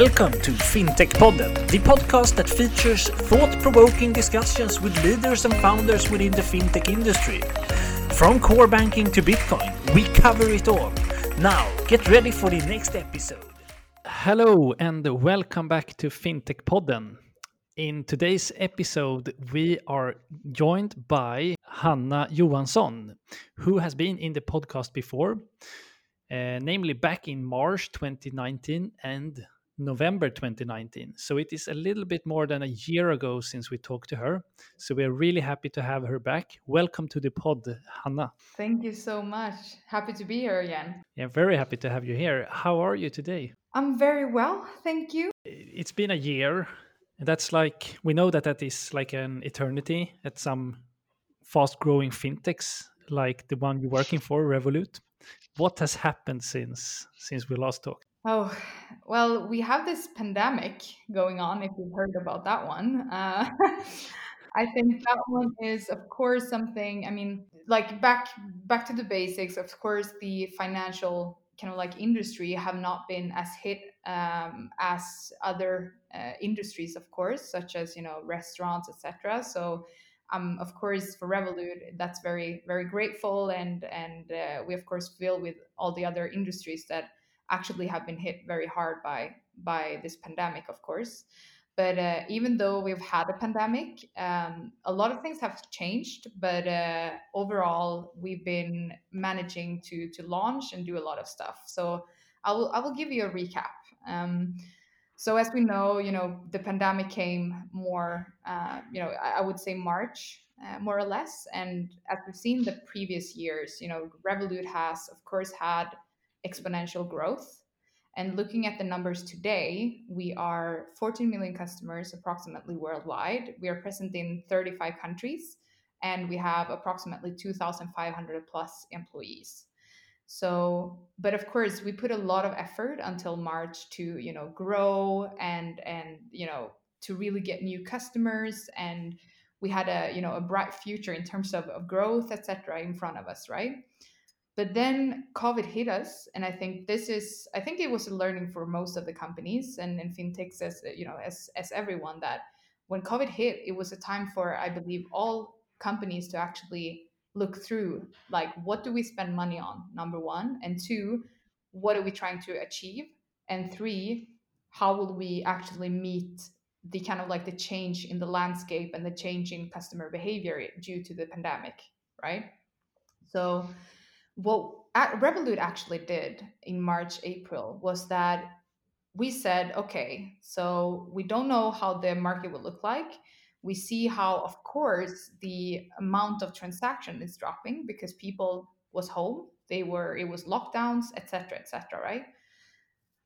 Welcome to FinTech Podden, the podcast that features thought provoking discussions with leaders and founders within the fintech industry. From core banking to Bitcoin, we cover it all. Now, get ready for the next episode. Hello, and welcome back to FinTech Podden. In today's episode, we are joined by Hanna Johansson, who has been in the podcast before, uh, namely back in March 2019 and November 2019. So it is a little bit more than a year ago since we talked to her. So we're really happy to have her back. Welcome to the pod, Hanna. Thank you so much. Happy to be here again. Yeah, very happy to have you here. How are you today? I'm very well, thank you. It's been a year. That's like, we know that that is like an eternity at some fast growing fintechs like the one you're working for, Revolut. What has happened since since we last talked? Oh, well, we have this pandemic going on, if you've heard about that one. Uh, I think that one is, of course, something. I mean, like back back to the basics. Of course, the financial kind of like industry have not been as hit um, as other uh, industries, of course, such as you know restaurants, etc. So, um, of course, for Revolut, that's very very grateful, and and uh, we of course feel with all the other industries that actually have been hit very hard by by this pandemic, of course. But uh, even though we've had a pandemic, um, a lot of things have changed. But uh, overall, we've been managing to to launch and do a lot of stuff. So I will I will give you a recap. Um, so as we know, you know, the pandemic came more, uh, you know, I, I, would say March, uh, more or less. And as we've seen the previous years, you know, Revolut has, of course, had exponential growth. And looking at the numbers today, we are 14 million customers approximately worldwide. We are present in 35 countries and we have approximately 2,500 plus employees. So, but of course, we put a lot of effort until March to, you know, grow and and you know to really get new customers and we had a you know a bright future in terms of, of growth etc in front of us right but then covid hit us and i think this is i think it was a learning for most of the companies and, and fintechs as you know as as everyone that when covid hit it was a time for i believe all companies to actually look through like what do we spend money on number one and two what are we trying to achieve and three how will we actually meet the kind of like the change in the landscape and the change in customer behavior due to the pandemic right? So what Revolut actually did in March, April was that we said, okay, so we don't know how the market will look like. We see how, of course, the amount of transaction is dropping because people was home, they were it was lockdowns, etc., etc. right?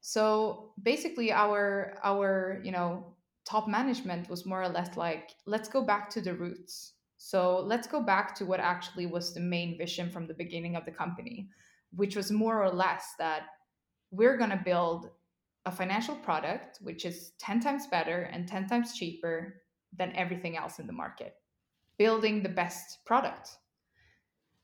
So basically, our our you know top management was more or less like, let's go back to the roots so let's go back to what actually was the main vision from the beginning of the company, which was more or less that we're going to build a financial product which is 10 times better and 10 times cheaper than everything else in the market, building the best product.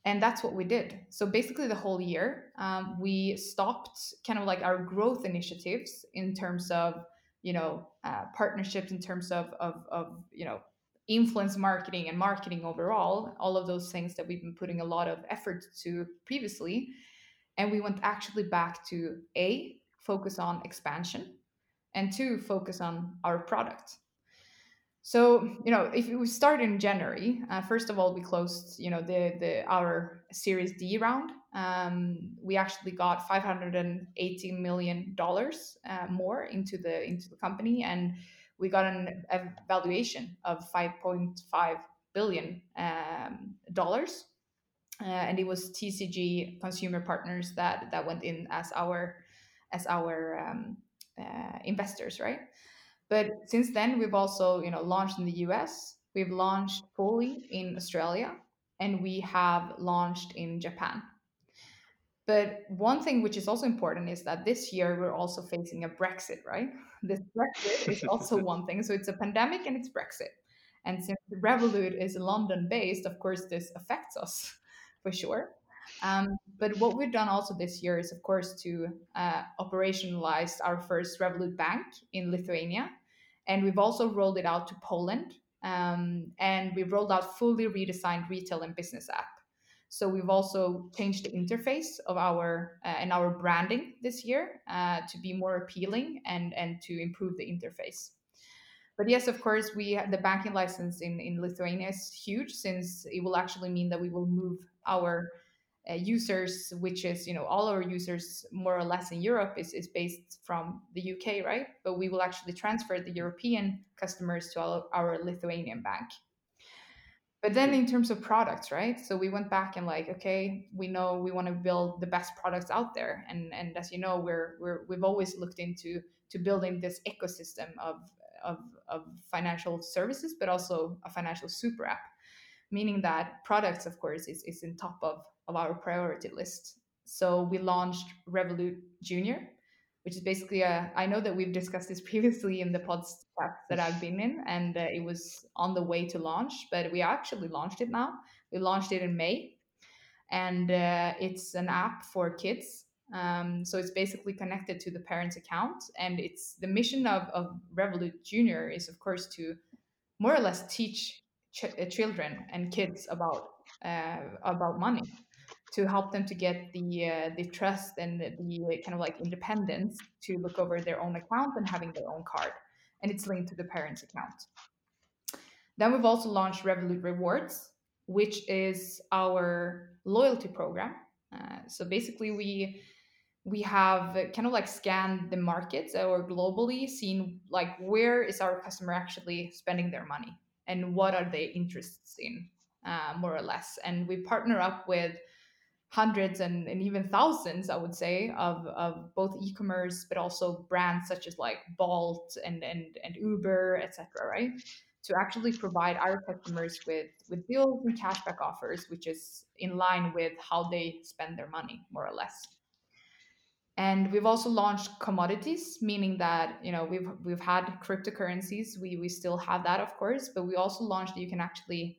And that's what we did. So basically, the whole year, um, we stopped kind of like our growth initiatives in terms of you know uh, partnerships in terms of, of of you know influence marketing and marketing overall, all of those things that we've been putting a lot of effort to previously. And we went actually back to A, focus on expansion, and two, focus on our product. So, you know, if we start in January, uh, first of all, we closed, you know, the the our Series D round. Um, we actually got 580 million dollars uh, more into the into the company, and we got an valuation of 5.5 billion um, dollars, uh, and it was TSG Consumer Partners that that went in as our as our um, uh, investors, right? But since then, we've also you know launched in the US, we've launched fully in Australia, and we have launched in Japan. But one thing which is also important is that this year we're also facing a Brexit, right? This Brexit is also one thing. So it's a pandemic and it's Brexit. And since Revolut is London based, of course, this affects us for sure. Um, but what we've done also this year is, of course, to uh, operationalize our first Revolut Bank in Lithuania, and we've also rolled it out to Poland, um, and we've rolled out fully redesigned retail and business app. So we've also changed the interface of our uh, and our branding this year uh, to be more appealing and and to improve the interface. But yes, of course, we the banking license in in Lithuania is huge since it will actually mean that we will move our uh, users, which is you know all our users more or less in Europe is, is based from the UK, right? But we will actually transfer the European customers to our, our Lithuanian bank. But then in terms of products, right? So we went back and like, okay, we know we want to build the best products out there, and and as you know, we're we're we've always looked into to building this ecosystem of of, of financial services, but also a financial super app meaning that products, of course, is, is in top of, of our priority list. So we launched Revolut Junior, which is basically a. I know that we've discussed this previously in the pods that I've been in, and uh, it was on the way to launch, but we actually launched it now. We launched it in May, and uh, it's an app for kids. Um, so it's basically connected to the parent's account, and it's the mission of, of Revolut Junior is, of course, to more or less teach ch- uh, children and kids about uh, about money to help them to get the uh, the trust and the, the, kind of like independence to look over their own account and having their own card and it's linked to the parents account. Then we've also launched revolut rewards which is our loyalty program. Uh, so basically we we have kind of like scanned the markets or globally seen like where is our customer actually spending their money and what are they interested in uh, more or less. And we partner up with hundreds and, and even thousands i would say of, of both e-commerce but also brands such as like bolt and and, and uber etc right? To actually provide our customers with with deals and cashback offers which is in line with how they spend their money more or less. And we've also launched commodities meaning that you know we've we've had cryptocurrencies. We we still have that of course but we also launched you can actually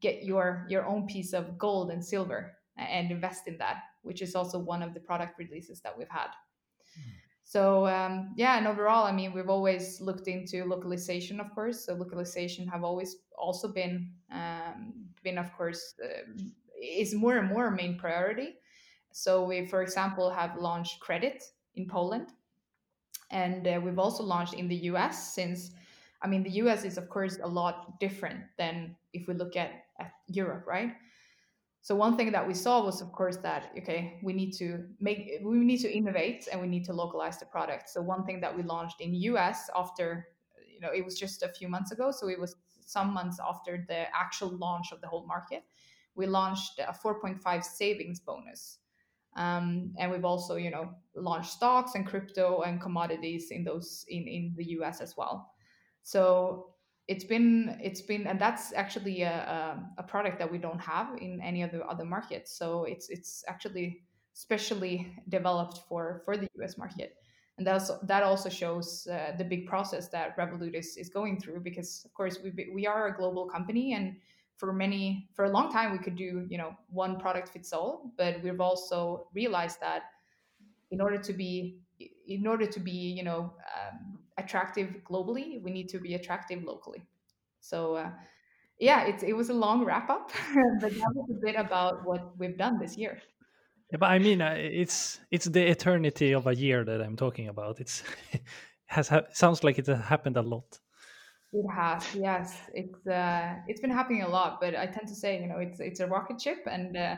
get your your own piece of gold and silver and invest in that which is also one of the product releases that we've had mm. so um, yeah and overall i mean we've always looked into localization of course so localization have always also been um, been of course uh, is more and more a main priority so we, for example, have launched credit in Poland, and uh, we've also launched in the US. Since, I mean, the US is of course a lot different than if we look at, at Europe, right? So one thing that we saw was, of course, that okay, we need to make, we need to innovate, and we need to localize the product. So one thing that we launched in US after, you know, it was just a few months ago, so it was some months after the actual launch of the whole market, we launched a 4.5 savings bonus. Um, and we've also, you know, launched stocks and crypto and commodities in those in, in the US as well. So it's been it's been and that's actually a, a, a product that we don't have in any other other markets. So it's it's actually specially developed for for the US market. And that's that also shows uh, the big process that Revolut is, is going through because of course we we are a global company and for many for a long time we could do you know one product fits all but we've also realized that in order to be in order to be you know um, attractive globally we need to be attractive locally. So uh, yeah it, it was a long wrap up but that was a bit about what we've done this year. Yeah, but i mean uh, it's it's the eternity of a year that i'm talking about. It's has sounds like it has happened a lot. It has, yes. It's uh, it's been happening a lot, but I tend to say, you know, it's it's a rocket ship, and uh,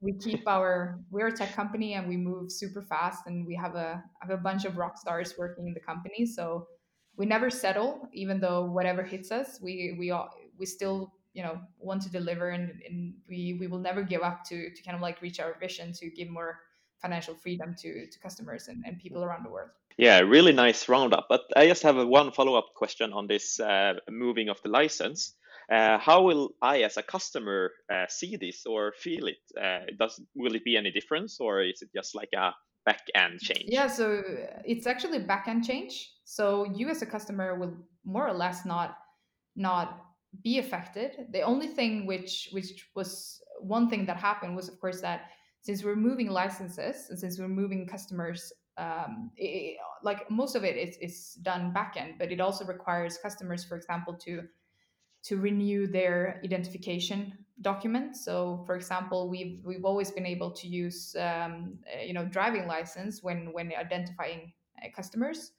we keep our we're a tech company, and we move super fast, and we have a have a bunch of rock stars working in the company, so we never settle, even though whatever hits us, we we all, we still you know want to deliver, and, and we we will never give up to to kind of like reach our vision to give more financial freedom to to customers and, and people around the world. Yeah, really nice roundup. But I just have a one follow up question on this uh, moving of the license. Uh, how will I, as a customer, uh, see this or feel it? Uh, does will it be any difference, or is it just like a back end change? Yeah, so it's actually back end change. So you, as a customer, will more or less not not be affected. The only thing which which was one thing that happened was, of course, that since we're moving licenses and since we're moving customers um, it, like most of it is, is done backend, but it also requires customers, for example, to to renew their identification document. So, for example, we've we've always been able to use um, uh, you know driving license when when identifying uh, customers.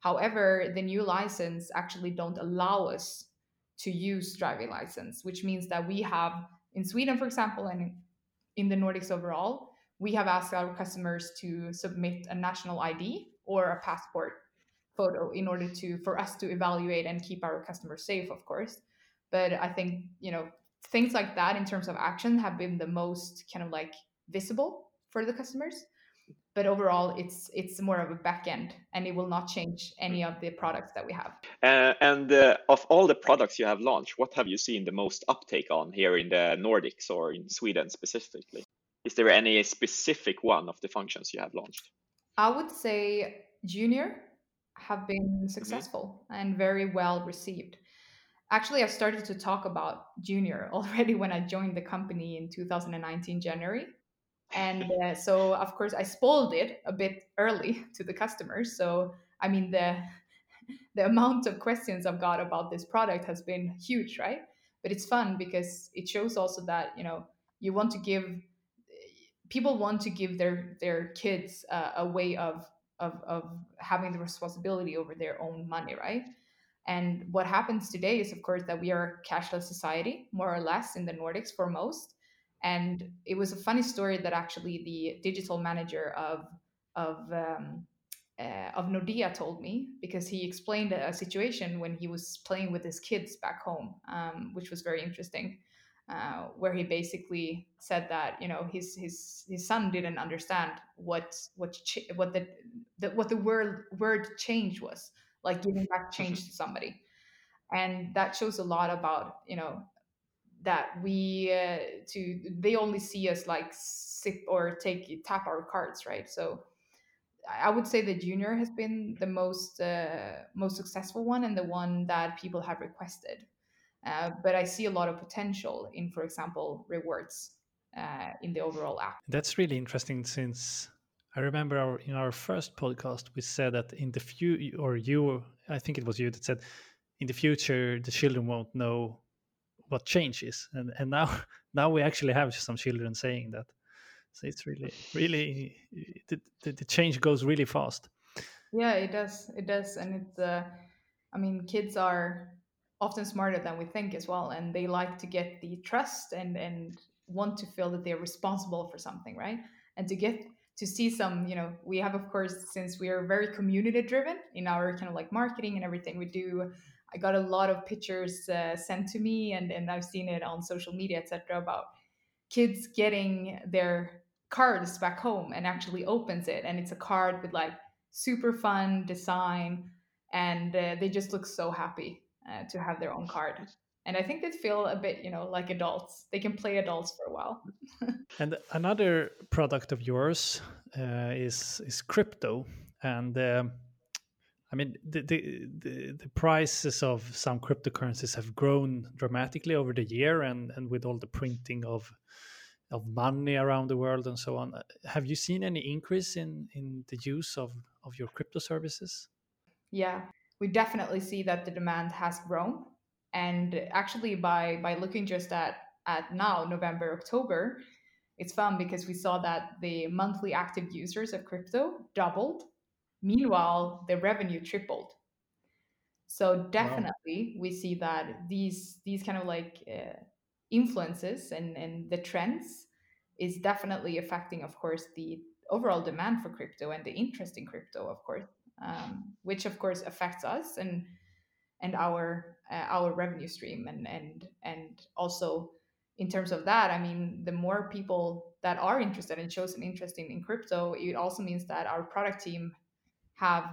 However, the new license actually don't allow us to use driving license, which means that we have in Sweden, for example, and in the Nordics overall, we have asked our customers to submit a national ID or a passport photo in order to for us to evaluate and keep our customers safe, of course. But I think you know things like that in terms of action have been the most kind of like visible for the customers. But overall, it's it's more of a back end, and it will not change any of the products that we have. Uh, and uh, of all the products you have launched, what have you seen the most uptake on here in the Nordics or in Sweden specifically? Is there any specific one of the functions you have launched? I would say Junior have been mm-hmm. successful mm-hmm. and very well received. Actually, I started to talk about Junior already when I joined the company in 2019 January. And uh, so, of course, I spoiled it a bit early to the customers. So, I mean, the the amount of questions I've got about this product has been huge, right? But it's fun because it shows also that you know you want to give people want to give their their kids uh, a way of, of of having the responsibility over their own money right and what happens today is of course that we are a cashless society more or less in the nordics for most. And it was a funny story that actually the digital manager of of um, uh, of Nordea told me because he explained a, situation when he was playing with his kids back home, um, which was very interesting uh, where he basically said that you know his his his son didn't understand what what ch- what the, the what the word word change was like giving back change to somebody. And that shows a lot about you know that we uh, to they only see us like sip or take tap our cards right? So i would say the junior has been the most uh, most successful one and the one that people have requested. Uh, but I see a lot of potential in, for example, rewards uh, in the overall app. That's really interesting since I remember our, in our first podcast, we said that in the few, or you, I think it was you that said, in the future, the children won't know what change is. And, and now, now we actually have some children saying that. So it's really, really, the, the, the change goes really fast. Yeah, it does. It does. And it's, uh, I mean, kids are often smarter than we think as well and they like to get the trust and and want to feel that they're responsible for something right and to get to see some you know we have of course since we are very community driven in our kind of like marketing and everything we do i got a lot of pictures uh, sent to me and and i've seen it on social media etc about kids getting their cards back home and actually opens it. And it's a card with like super fun design and uh, they just look so happy uh, to have their own card and i think they feel a bit you know like adults they can play adults for a while and another product of yours uh, is is crypto and um, I mean, the, the, the the prices of some cryptocurrencies have grown dramatically over the year, and and with all the printing of of money around the world and so on. Uh, have you seen any increase in in the use of of your crypto services? Yeah, we definitely see that the demand has grown. And actually, by by looking just at at now November October, it's fun because we saw that the monthly active users of crypto doubled. Meanwhile, the revenue tripled. So definitely, wow. we see that these these kind of like uh, influences and and the trends is definitely affecting, of course, the overall demand for crypto and the interest in crypto, of course um, which of course affects us and and our uh, our revenue stream. And and and also in terms of that i mean the more people that are interested and shows an interest in, in crypto it also means that our product team have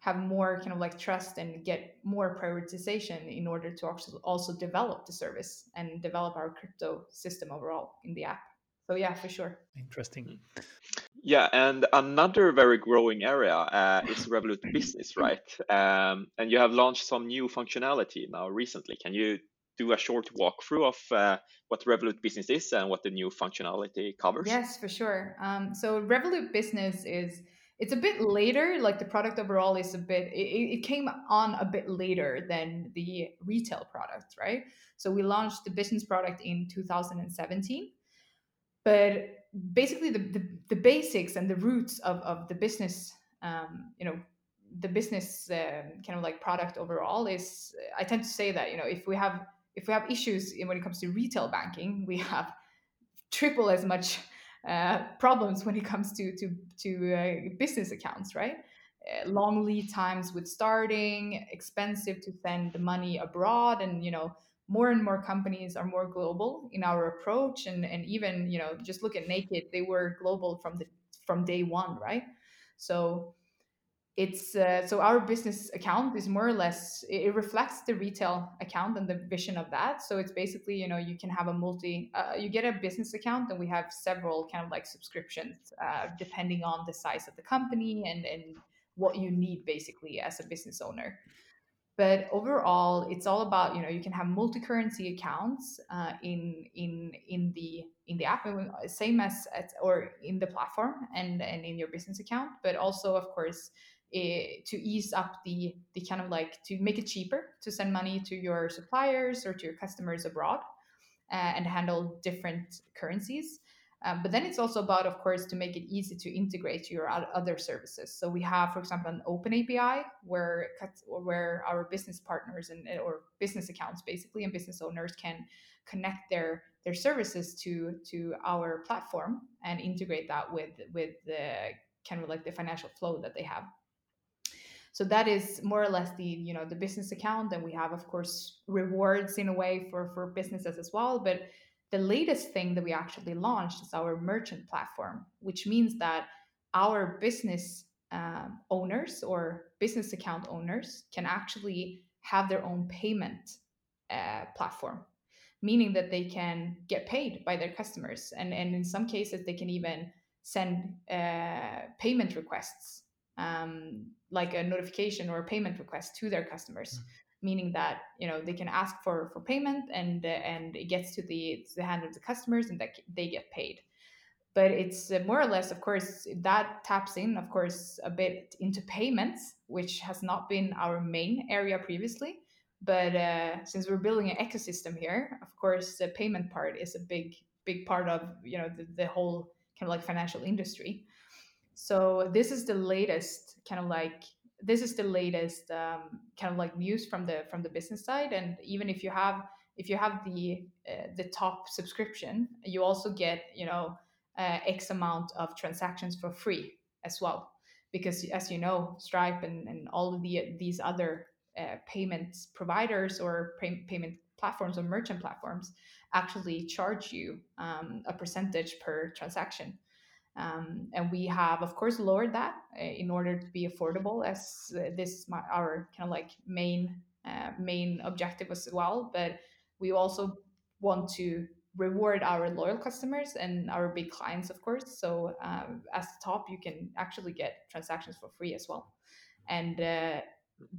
have more kind of like trust and get more prioritization in order to also also develop the service and develop our crypto system overall in the app. So yeah for sure. Interesting. Mm. Yeah, and another very growing area uh, is Revolut Business, right? Um, and you have launched some new functionality now recently. Can you do a short walkthrough of uh, what Revolut Business is and what the new functionality covers? Yes, for sure. Um, so Revolut Business is it's a bit later. Like the product overall is a bit it, it came on a bit later than the retail product, right? So we launched the business product in 2017, but basically the the, the basics and the roots of of the business, um, you know, the business uh, kind of like product overall is i tend to say that you know if we have if we have issues when it comes to retail banking we have triple as much uh, problems when it comes to to to uh, business accounts right? Uh, long lead times with starting expensive to send the money abroad and you know more and more companies are more global in our approach and and even you know just look at naked they were global from the from day one right? So it's uh, so our business account is more or less it reflects the retail account and the vision of that. So it's basically you know you can have a multi uh, you get a business account and we have several kind of like subscriptions uh, depending on the size of the company and and what you need basically as a business owner but overall it's all about you know you can have multi-currency accounts uh, in in in the in the app same as, as or in the platform and and in your business account but also of course Eh, to ease up the the kind of like to make it cheaper to send money to your suppliers or to your customers abroad uh, and handle different currencies. Um, but then it's also about, of course, to make it easy to integrate your other services. So we have, for example, an open API where where our business partners and or business accounts basically and business owners can connect their their services to to our platform and integrate that with with the kind of like the financial flow that they have. So that is more or less the you know the business account. And we have of course rewards in a way for for businesses as well. But the latest thing that we actually launched is our merchant platform which means that our business um, owners or business account owners can actually have their own payment uh, platform meaning that they can get paid by their customers and, and in some cases they can even send uh, payment requests um, like a notification or a payment request to their customers mm-hmm. Meaning that you know they can ask for for payment and and it gets to the to the hand of the customers and that they get paid. But it's uh, more or less of course that taps in of course a bit into payments which has not been our main area previously. But uh, since we're building an ecosystem here of course the payment part is a big big part of you know the, the whole kind of like financial industry. So this is the latest kind of like this is the latest um, kind of like news from the from the business side. And even if you have if you have the uh, the top subscription, you also get you know uh, X amount of transactions for free as well. Because as you know, Stripe and, and all of the these other uh, payment providers or pay, payment platforms or merchant platforms actually charge you um, a percentage per transaction. Um, and we have, of course, lowered that uh, in order to be affordable, as uh, this is my, our kind of like main uh, main objective as well. But we also want to reward our loyal customers and our big clients, of course. So um, as the top, you can actually get transactions for free as well. And uh,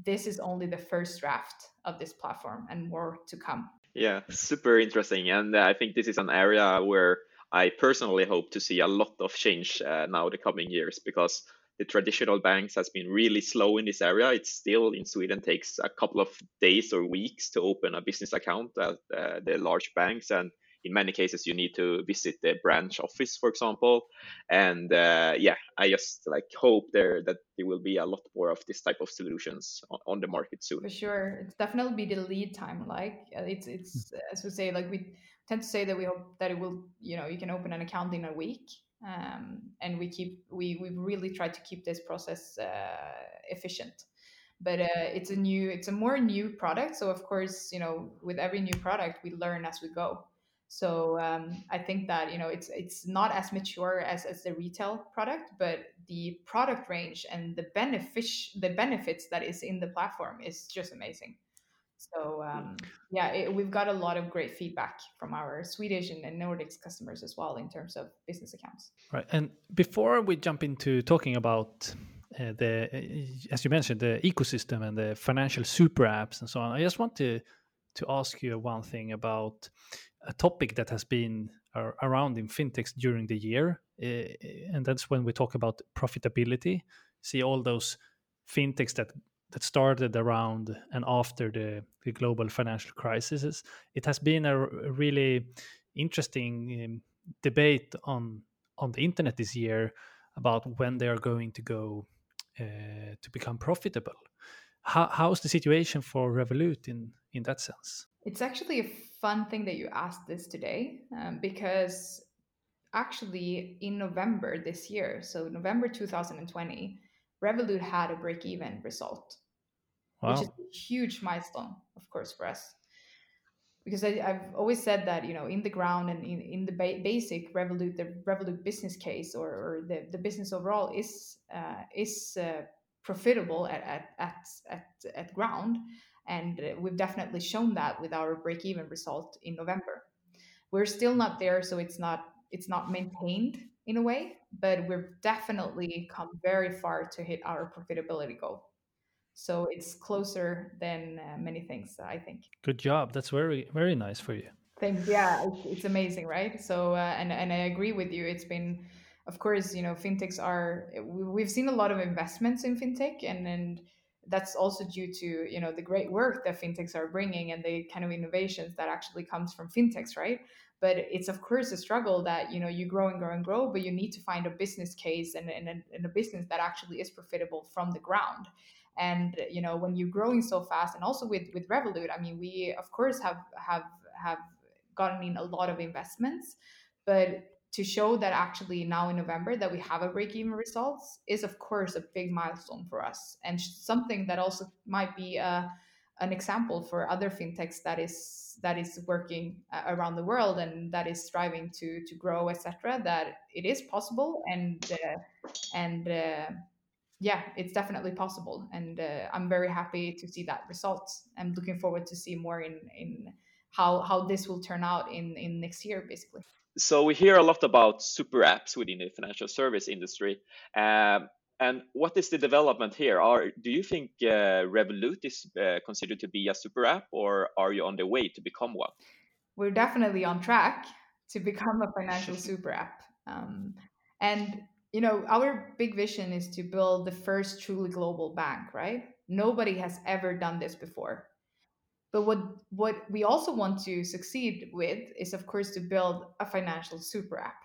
this is only the first draft of this platform, and more to come. Yeah, super interesting. And uh, I think this is an area where I personally hope to see a lot of change uh, now the coming years because the traditional banks has been really slow in this area. It still in Sweden takes a couple of days or weeks to open a business account at uh, the large banks, and in many cases you need to visit the branch office, for example. And uh, yeah, I just like hope there that there will be a lot more of this type of solutions on, on the market soon. For sure, it's definitely be the lead time. Like uh, it's it's as we say, like we tend to say that we hope that it will, you know, you can open an account in a week. Um, and we keep we we really try to keep this process uh, efficient but uh, it's a new it's a more new product so of course you know with every new product we learn as we go so um, i think that you know it's it's not as mature as, as the retail product but the product range and the benefit the benefits that is in the platform is just amazing so um, yeah, it, we've got a lot of great feedback from our Swedish and, and Nordics customers as well in terms of business accounts. Right, and before we jump into talking about uh, the, uh, as you mentioned, the ecosystem and the financial super apps and so on, I just want to to ask you one thing about a topic that has been around in fintechs during the year, uh, and that's when we talk about profitability. See all those fintechs that that started around and after the, the global financial crisis. It has been a, a really interesting um, debate on on the internet this year about when they are going to go uh, to become profitable. How, how's the situation for Revolut in in that sense? It's actually a fun thing that you asked this today um, because actually in November this year, so November 2020, Revolut had a break even result, wow. which is a huge milestone, of course, for us. Because I, have always said that, you know, in the ground and in, in the ba- basic Revolut, the Revolut business case or, or the, the business overall is uh, is uh, profitable at, at, at, at, at ground. And we've definitely shown that with our break even result in November. We're still not there, so it's not it's not maintained in a way, but we've definitely come very far to hit our profitability goal. So it's closer than uh, many things, I think. Good job. That's very very nice for you. Thanks. Yeah, it's, it's amazing, right? So uh, and and I agree with you. It's been, of course, you know, fintechs are. We've seen a lot of investments in fintech, and and that's also due to you know the great work that fintechs are bringing and the kind of innovations that actually comes from fintechs, right? but it's of course a struggle that you know you grow and grow and grow but you need to find a business case and, and, and a business that actually is profitable from the ground and you know when you're growing so fast and also with with revolut i mean we of course have have have gotten in a lot of investments but to show that actually now in november that we have a break even results is of course a big milestone for us. And something that also might be a an example for other fintechs that is that is working uh, around the world and that is striving to to grow etc that it is possible and uh, and uh, yeah it's definitely possible. And uh, i'm very happy to see that result. I'm looking forward to see more in in how how this will turn out in in next year basically so we hear a lot about super apps within the financial service industry um, and what is the development here? Are do you think uh, Revolut is uh, considered to be a super app, or are you on the way to become one? We're definitely on track to become a financial super app. Um, and you know, our big vision is to build the first truly global bank. Right? Nobody has ever done this before. But what what we also want to succeed with is, of course, to build a financial super app.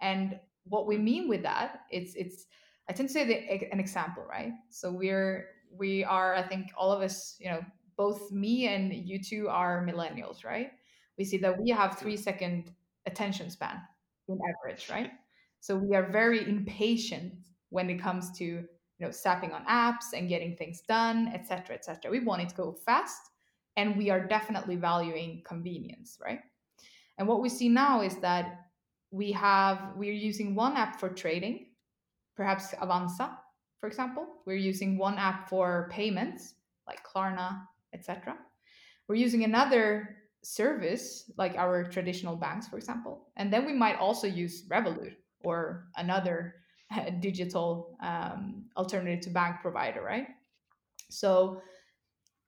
And what we mean with that, it's it's I tend to say the, an example, right? So we're we are, I think, all of us, you know, both me and you two are millennials, right? We see that we have three second attention span in average, right? So we are very impatient when it comes to you know sapping on apps and getting things done, etc., etc. We want it to go fast, and we are definitely valuing convenience, right? And what we see now is that we have we're using one app for trading perhaps Avanza, for example. We're using one app for payments, like Klarna, etc. We're using another service, like our traditional banks, for example. And then we might also use Revolut or another digital um, alternative to bank provider, right? So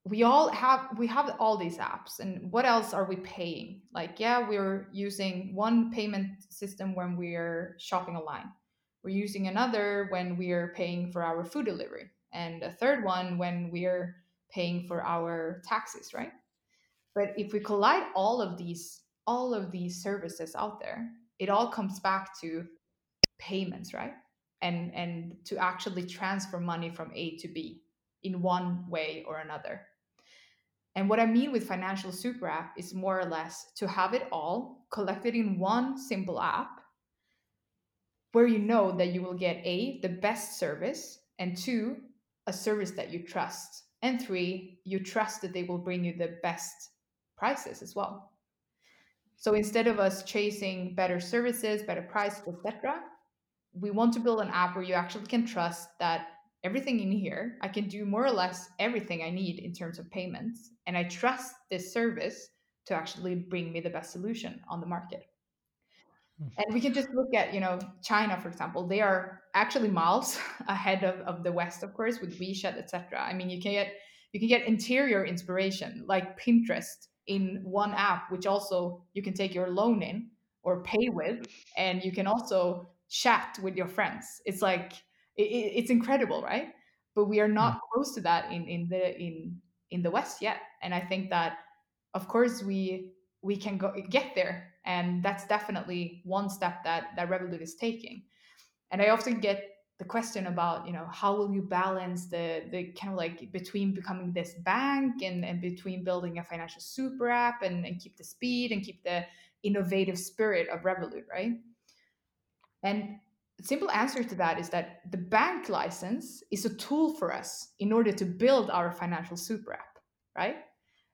we all have we have all these apps and what else are we paying like yeah we're using one payment system when we're shopping online we're using another when we're paying for our food delivery, and a third one when we're paying for our taxes, right? But if we collide all of these all of these services out there, it all comes back to payments, right? And and to actually transfer money from A to B in one way or another. And what I mean with financial super app is more or less to have it all collected in one simple app where you know that you will get A, the best service, and two, a service that you trust, and three, you trust that they will bring you the best prices as well. So instead of us chasing better services, better prices, etc., we want to build an app where you actually can trust that everything in here, I can do more or less everything I need in terms of payments, and I trust this service to actually bring me the best solution on the market. Hmm. And we can just look at, you know, China, for example. They are actually miles ahead of, of the West, of course, with WeChat, etc. I mean, you can get you can get interior inspiration like Pinterest in one app, which also you can take your loan in or pay with, and you can also chat with your friends. It's like it, it's incredible, right? But we are not mm. close to that in in the in in the West yet, and I think that of course we we can go get there, and that's definitely one step that that Revolut is taking. And I often get the question about you know how will you balance the the kind of like between becoming this bank and, and between building a financial super app and, and keep the speed and keep the innovative spirit of revolut right and simple answer to that is that the bank license is a tool for us in order to build our financial super app right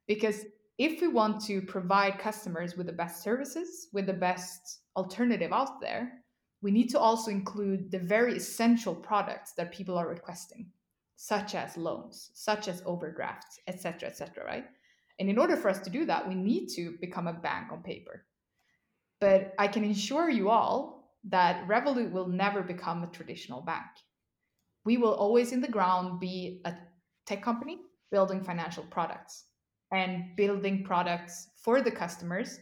because if we want to provide customers with the best services with the best alternative out there we need to also include the very essential products that people are requesting, such as loans, such as overdrafts, etc., etc. right? And in order for us to do that, we need to become a bank on paper. But I can assure you all that Revolut will never become a traditional bank. We will always in the ground be a tech company building financial products and building products for the customers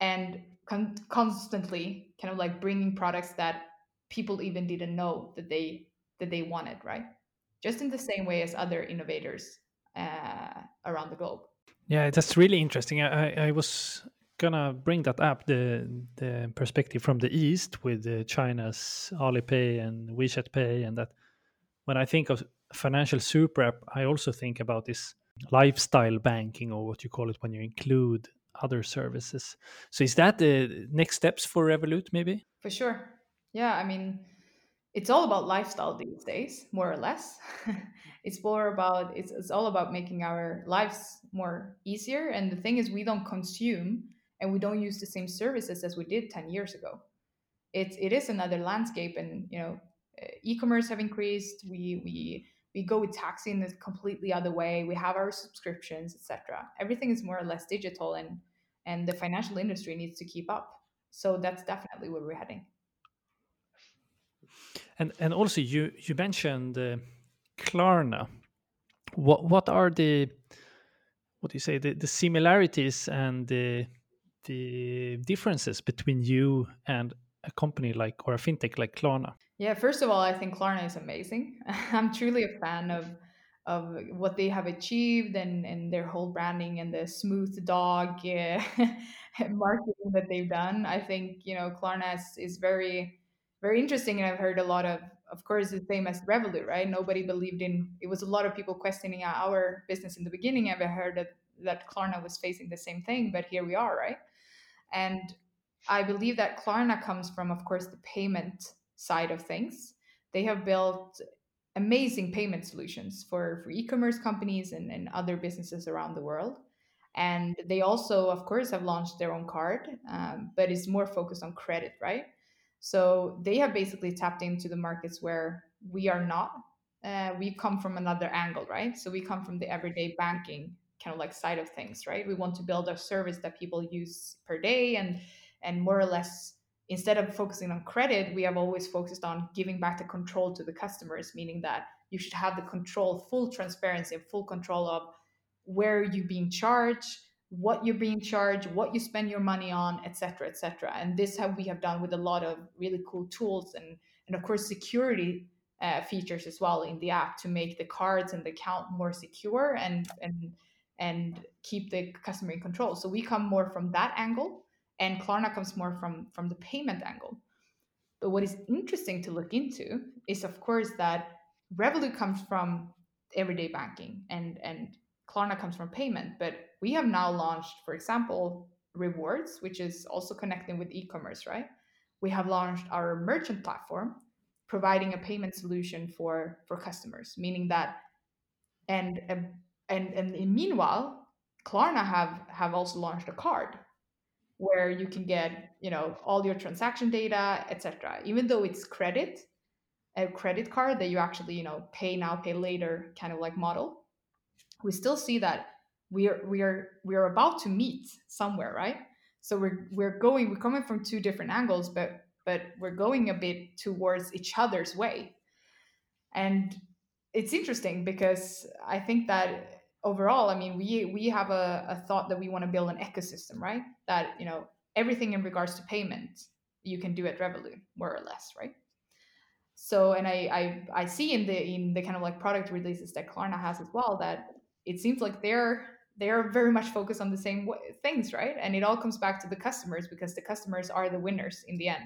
and con- constantly kind of like bringing products that people even didn't know that they that they wanted right? Just in the same way as other innovators uh, around the globe. Yeah that's really interesting. I, I was gonna bring that up the the perspective from the east with uh, china's alipay and wechat pay and that when i think of financial super app i also think about this lifestyle banking or what you call it when you include other services. So is that the next steps for Revolut maybe? For sure. Yeah, I mean it's all about lifestyle these days, more or less. it's more about it's, it's all about making our lives more easier and the thing is we don't consume and we don't use the same services as we did 10 years ago. It it is another landscape and you know e-commerce have increased, we we we go with taxi in a completely other way. We have our subscriptions etc everything is more or less digital and and the financial industry needs to keep up. So that's definitely where we're heading. And and also you you mentioned uh, klarna. What what are the what do you say the, the similarities and the the differences between you and a company like or a fintech like Klarna? Yeah, first of all, I think Klarna is amazing. I'm truly a fan of of what they have achieved and, and their whole branding and the smooth dog marketing that they've done. I think, you know, Klarna is, is very, very interesting. And I've heard a lot of, of course, the same as Revolut, right? Nobody believed in, it was a lot of people questioning our business in the beginning. I've heard that, that Klarna was facing the same thing, but here we are, right? And I believe that Klarna comes from, of course, the payment side of things. They have built amazing payment solutions for, for e-commerce companies and, and other businesses around the world. And they also, of course, have launched their own card, um, but it's more focused on credit, right? So they have basically tapped into the markets where we are not. Uh, we come from another angle, right? So we come from the everyday banking kind of like side of things, right? We want to build a service that people use per day and and more or less instead of focusing on credit we have always focused on giving back the control to the customers meaning that you should have the control full transparency and full control of where you're being charged what you're being charged what you spend your money on etc etc and this have we have done with a lot of really cool tools and and of course security uh, features as well in the app to make the cards and the account more secure and and and keep the customer in control so we come more from that angle and Klarna comes more from from the payment angle. But what is interesting to look into is, of course, that Revolut comes from everyday banking and and Klarna comes from payment. But we have now launched, for example, rewards, which is also connecting with e-commerce, right? We have launched our merchant platform, providing a payment solution for for customers, meaning that and and and, and meanwhile, Klarna have have also launched a card where you can get you know all your transaction data etc even though it's credit a credit card that you actually you know pay now pay later kind of like model we still see that we are we are we are about to meet somewhere right? So we're we're going we're coming from two different angles but but we're going a bit towards each other's way. And it's interesting because i think that overall, I mean, we we have a, a thought that we want to build an ecosystem, right? That you know everything in regards to payment you can do at Revolut, more or less, right? So, and I I, I see in the in the kind of like product releases that Klarna has as well that it seems like they're they're very much focused on the same things, right? And it all comes back to the customers because the customers are the winners in the end.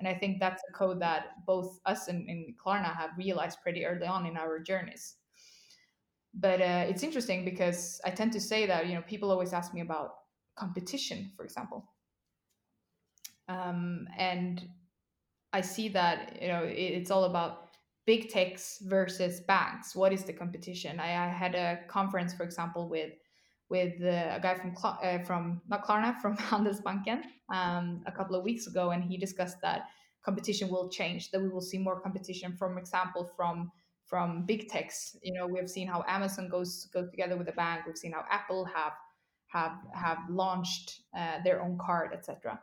And I think that's a code that both us and, and Klarna have realized pretty early on in our journeys. But uh, it's interesting because I tend to say that you know people always ask me about competition, for example, um, and I see that you know it, it's all about big techs versus banks. What is the competition? I, I had a conference, for example, with with uh, a guy from uh, from not Klarna from Handelsbanken um, a couple of weeks ago, and he discussed that competition will change. That we will see more competition, from example, from from big techs. You know, we have seen how Amazon goes goes together with a bank. We've seen how Apple have have have launched uh, their own card, etc.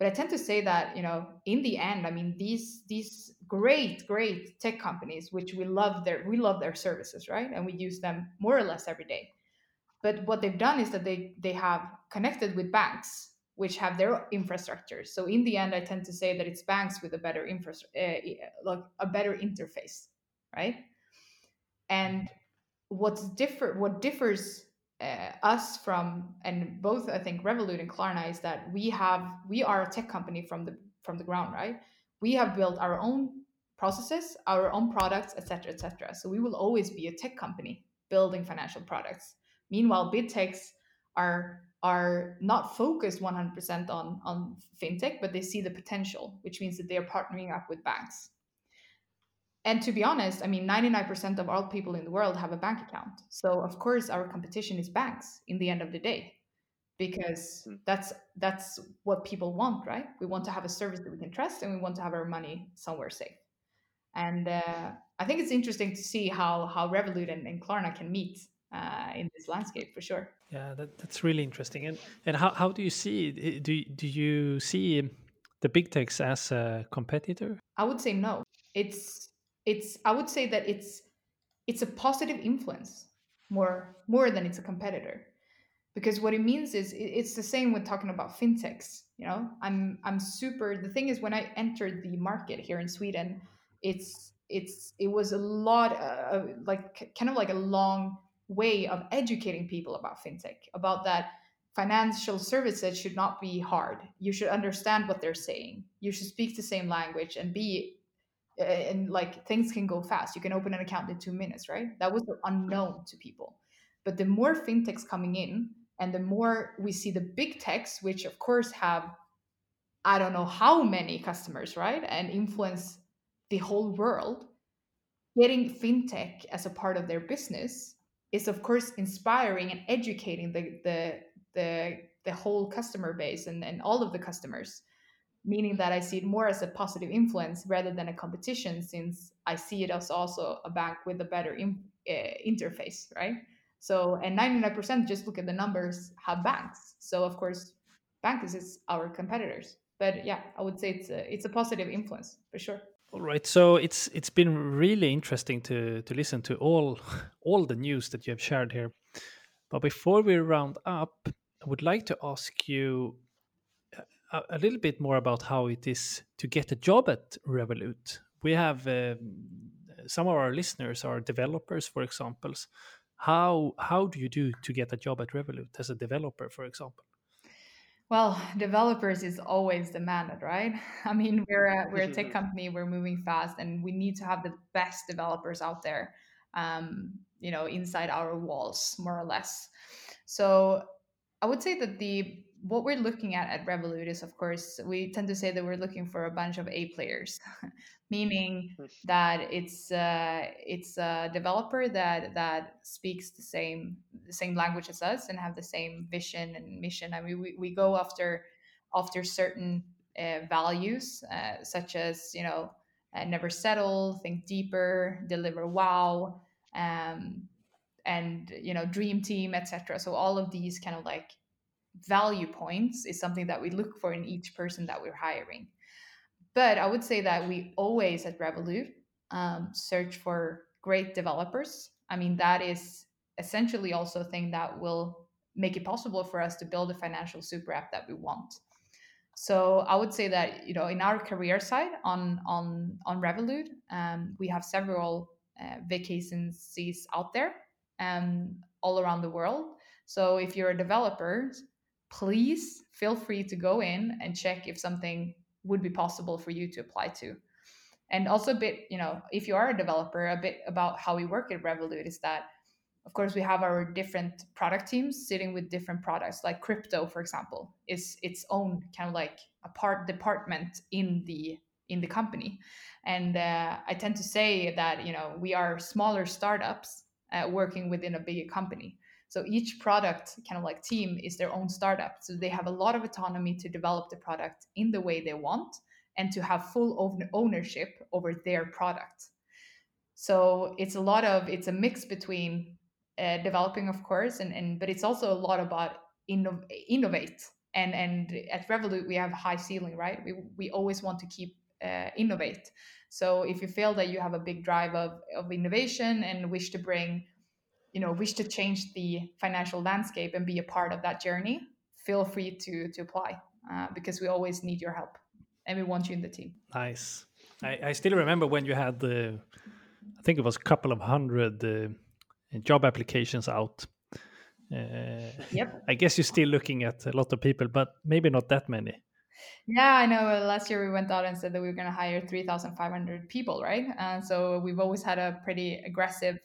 But I tend to say that you know, in the end, I mean, these these great great tech companies, which we love their we love their services, right, and we use them more or less every day. But what they've done is that they they have connected with banks which have their infrastructure. So in the end, I tend to say that it's banks with a better infrastructure, uh, like a better interface, right? And what's differ what differs uh, us from and both I think Revolut and Klarna is that we have we are a tech company from the from the ground, right? We have built our own processes, our own products, etc., etc. So we will always be a tech company building financial products. Meanwhile, big techs are are not focused 100% on on fintech, but they see the potential, which means that they are partnering up with banks and to be honest, I mean, 99% of all people in the world have a bank account. So of course, our competition is banks in the end of the day, because hmm. that's that's what people want, right? We want to have a service that we can trust, and we want to have our money somewhere safe. And uh, I think it's interesting to see how how Revolut and, and Klarna can meet uh, in this landscape for sure. Yeah, that, that's really interesting. And and how, how do you see do do you see the big techs as a competitor? I would say no. It's it's i would say that it's it's a positive influence more more than it's a competitor. Because what it means is it's the same with talking about fintechs you know? I'm i'm super the thing is when i entered the market here in sweden it's it's it was a lot of like kind of like a long way of educating people about fintech about that financial services should not be hard. You should understand what they're saying. You should speak the same language and be and like things can go fast. You can open an account in two minutes, right? That was unknown to people. But the more fintechs coming in, and the more we see the big techs, which of course have, I don't know how many customers, right, and influence the whole world, getting fintech as a part of their business is of course inspiring and educating the the the, the whole customer base and, and all of the customers meaning that I see it more as a positive influence rather than a competition, since I see it as also a bank with a better in, uh, interface, right? So, and 99% just look at the numbers have banks. So, of course, banks is our competitors. But yeah, I would say it's a, it's a positive influence for sure. All right, so it's it's been really interesting to to listen to all all the news that you have shared here. But before we round up, I would like to ask you a, little bit more about how it is to get a job at Revolut. We have uh, some of our listeners are developers, for example. How how do you do to get a job at Revolut as a developer, for example? Well, developers is always demanded, right? I mean, we're a, we're a tech company. We're moving fast, and we need to have the best developers out there. Um, you know, inside our walls, more or less. So I would say that the what we're looking at at Revolut is, of course, we tend to say that we're looking for a bunch of A players, meaning that it's uh, it's a developer that that speaks the same the same language as us and have the same vision and mission. I mean, we, we go after after certain uh, values, uh, such as you know, uh, never settle, think deeper, deliver wow, um, and you know, dream team, etc. So all of these kind of like value points is something that we look for in each person that we're hiring. But I would say that we always at Revolut um, search for great developers. I mean, that is essentially also a thing that will make it possible for us to build a financial super app that we want. So I would say that you know in our career side on on on Revolut, um, we have several uh, vacancies out there um, all around the world. So if you're a developer, please feel free to go in and check if something would be possible for you to apply to. And also a bit, you know, if you are a developer, a bit about how we work at Revolut is that of course we have our different product teams sitting with different products. Like crypto for example is its own kind of like a part department in the in the company. And uh, i tend to say that you know we are smaller startups uh, working within a bigger company so each product kind of like team is their own startup so they have a lot of autonomy to develop the product in the way they want and to have full ownership over their product so it's a lot of it's a mix between uh, developing, of course, and, and but it's also a lot about inno- innovate. And and at Revolut we have high ceiling, right? We we always want to keep uh, innovate. So if you feel that you have a big drive of, of innovation and wish to bring, you know, wish to change the financial landscape and be a part of that journey, feel free to to apply uh, because we always need your help and we want you in the team. Nice. I, I still remember when you had the, I think it was a couple of hundred uh, job applications out. Uh, yep. I guess you're still looking at a lot of people, but maybe not that many. Yeah, I know. Last year we went out and said that we were going to hire 3,500 people, right? And so we've always had a pretty aggressive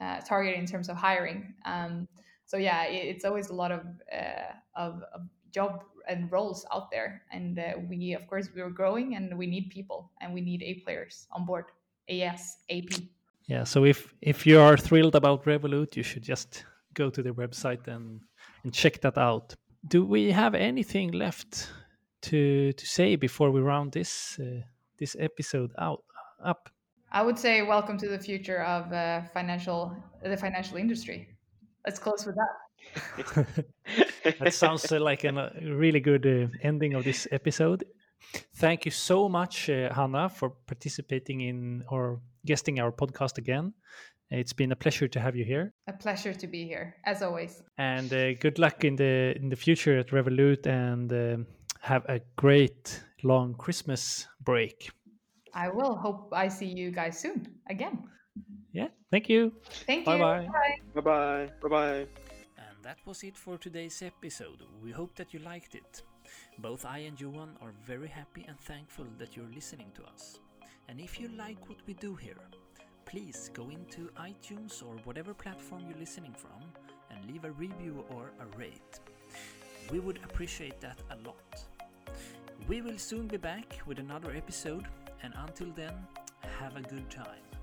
uh, target in terms of hiring. Um, so yeah, it, it's always a lot of, uh, of, of job and roles out there, and uh, we, of course, we are growing and we need people and we need A players on board. AS, AP. Yeah, so if if you are thrilled about Revolut, you should just go to their website and and check that out. Do we have anything left to to say before we round this uh, this episode out up? I would say welcome to the future of uh, financial the financial industry. Let's close with that. that sounds uh, like a really good uh, ending of this episode. Thank you so much, uh, Hanna, for participating in or guesting our podcast again. It's been a pleasure to have you here. A pleasure to be here, as always. And uh, good luck in the in the future at Revolut, and uh, have a great long Christmas break. I will. Hope I see you guys soon again. Yeah. Thank you. Thank you. Bye bye. bye. Bye bye. Bye And that was it for today's episode. We hope that you liked it. Both I and Johan are very happy and thankful that you're listening to us. And if you like what we do here, please go into iTunes or whatever platform you're listening from and leave a review or a rate. We would appreciate that a lot. We will soon be back with another episode, and until then, have a good time.